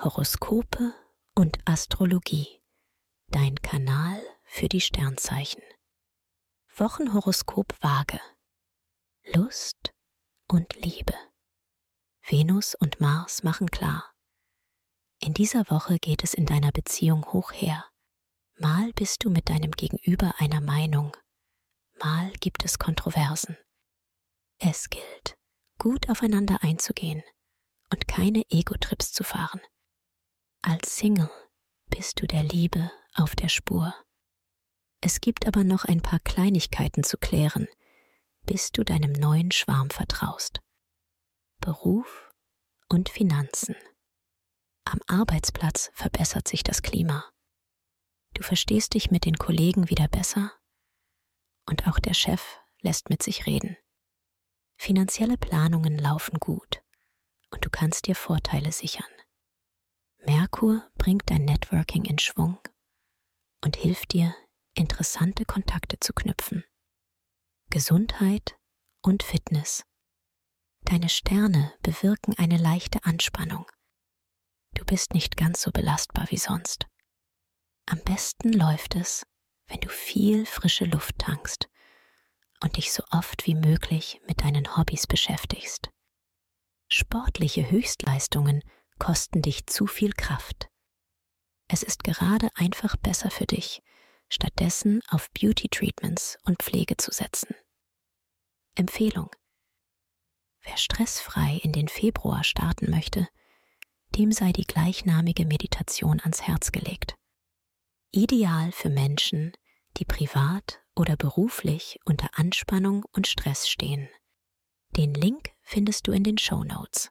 Horoskope und Astrologie. Dein Kanal für die Sternzeichen. Wochenhoroskop Waage. Lust und Liebe. Venus und Mars machen klar. In dieser Woche geht es in deiner Beziehung hoch her. Mal bist du mit deinem Gegenüber einer Meinung, mal gibt es Kontroversen. Es gilt, gut aufeinander einzugehen und keine Ego-Trips zu fahren. Single bist du der Liebe auf der Spur. Es gibt aber noch ein paar Kleinigkeiten zu klären, bis du deinem neuen Schwarm vertraust. Beruf und Finanzen. Am Arbeitsplatz verbessert sich das Klima. Du verstehst dich mit den Kollegen wieder besser und auch der Chef lässt mit sich reden. Finanzielle Planungen laufen gut und du kannst dir Vorteile sichern. Merkur bringt dein Networking in Schwung und hilft dir, interessante Kontakte zu knüpfen. Gesundheit und Fitness. Deine Sterne bewirken eine leichte Anspannung. Du bist nicht ganz so belastbar wie sonst. Am besten läuft es, wenn du viel frische Luft tankst und dich so oft wie möglich mit deinen Hobbys beschäftigst. Sportliche Höchstleistungen kosten dich zu viel Kraft. Es ist gerade einfach besser für dich, stattdessen auf Beauty-Treatments und Pflege zu setzen. Empfehlung. Wer stressfrei in den Februar starten möchte, dem sei die gleichnamige Meditation ans Herz gelegt. Ideal für Menschen, die privat oder beruflich unter Anspannung und Stress stehen. Den Link findest du in den Show Notes.